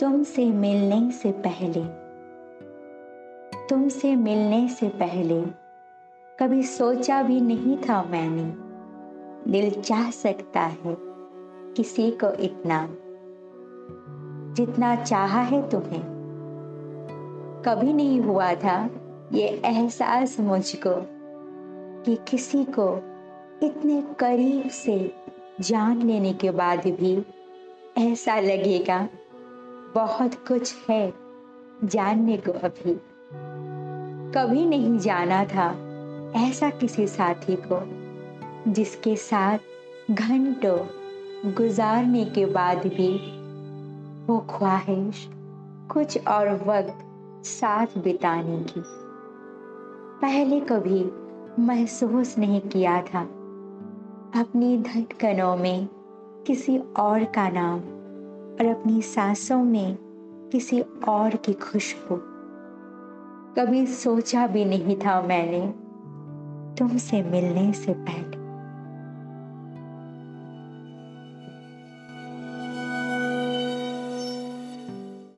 तुमसे मिलने से पहले, तुमसे मिलने से पहले कभी सोचा भी नहीं था मैंने, दिल चाह सकता है किसी को इतना, जितना चाहा है तुम्हें। कभी नहीं हुआ था ये एहसास मुझको कि किसी को इतने करीब से जान लेने के बाद भी ऐसा लगेगा बहुत कुछ है, जानने को अभी। कभी नहीं जाना था ऐसा किसी साथी को, जिसके साथ घंटों गुजारने के बाद भी वो ख्वाहिश कुछ और वक्त साथ बिताने की। पहले कभी महसूस नहीं किया था। अपनी धटकनों में किसी और का नाम और अपनी सांसों में किसी और की खुशबू। कभी सोचा भी नहीं था मैंने तुमसे मिलने से पहले।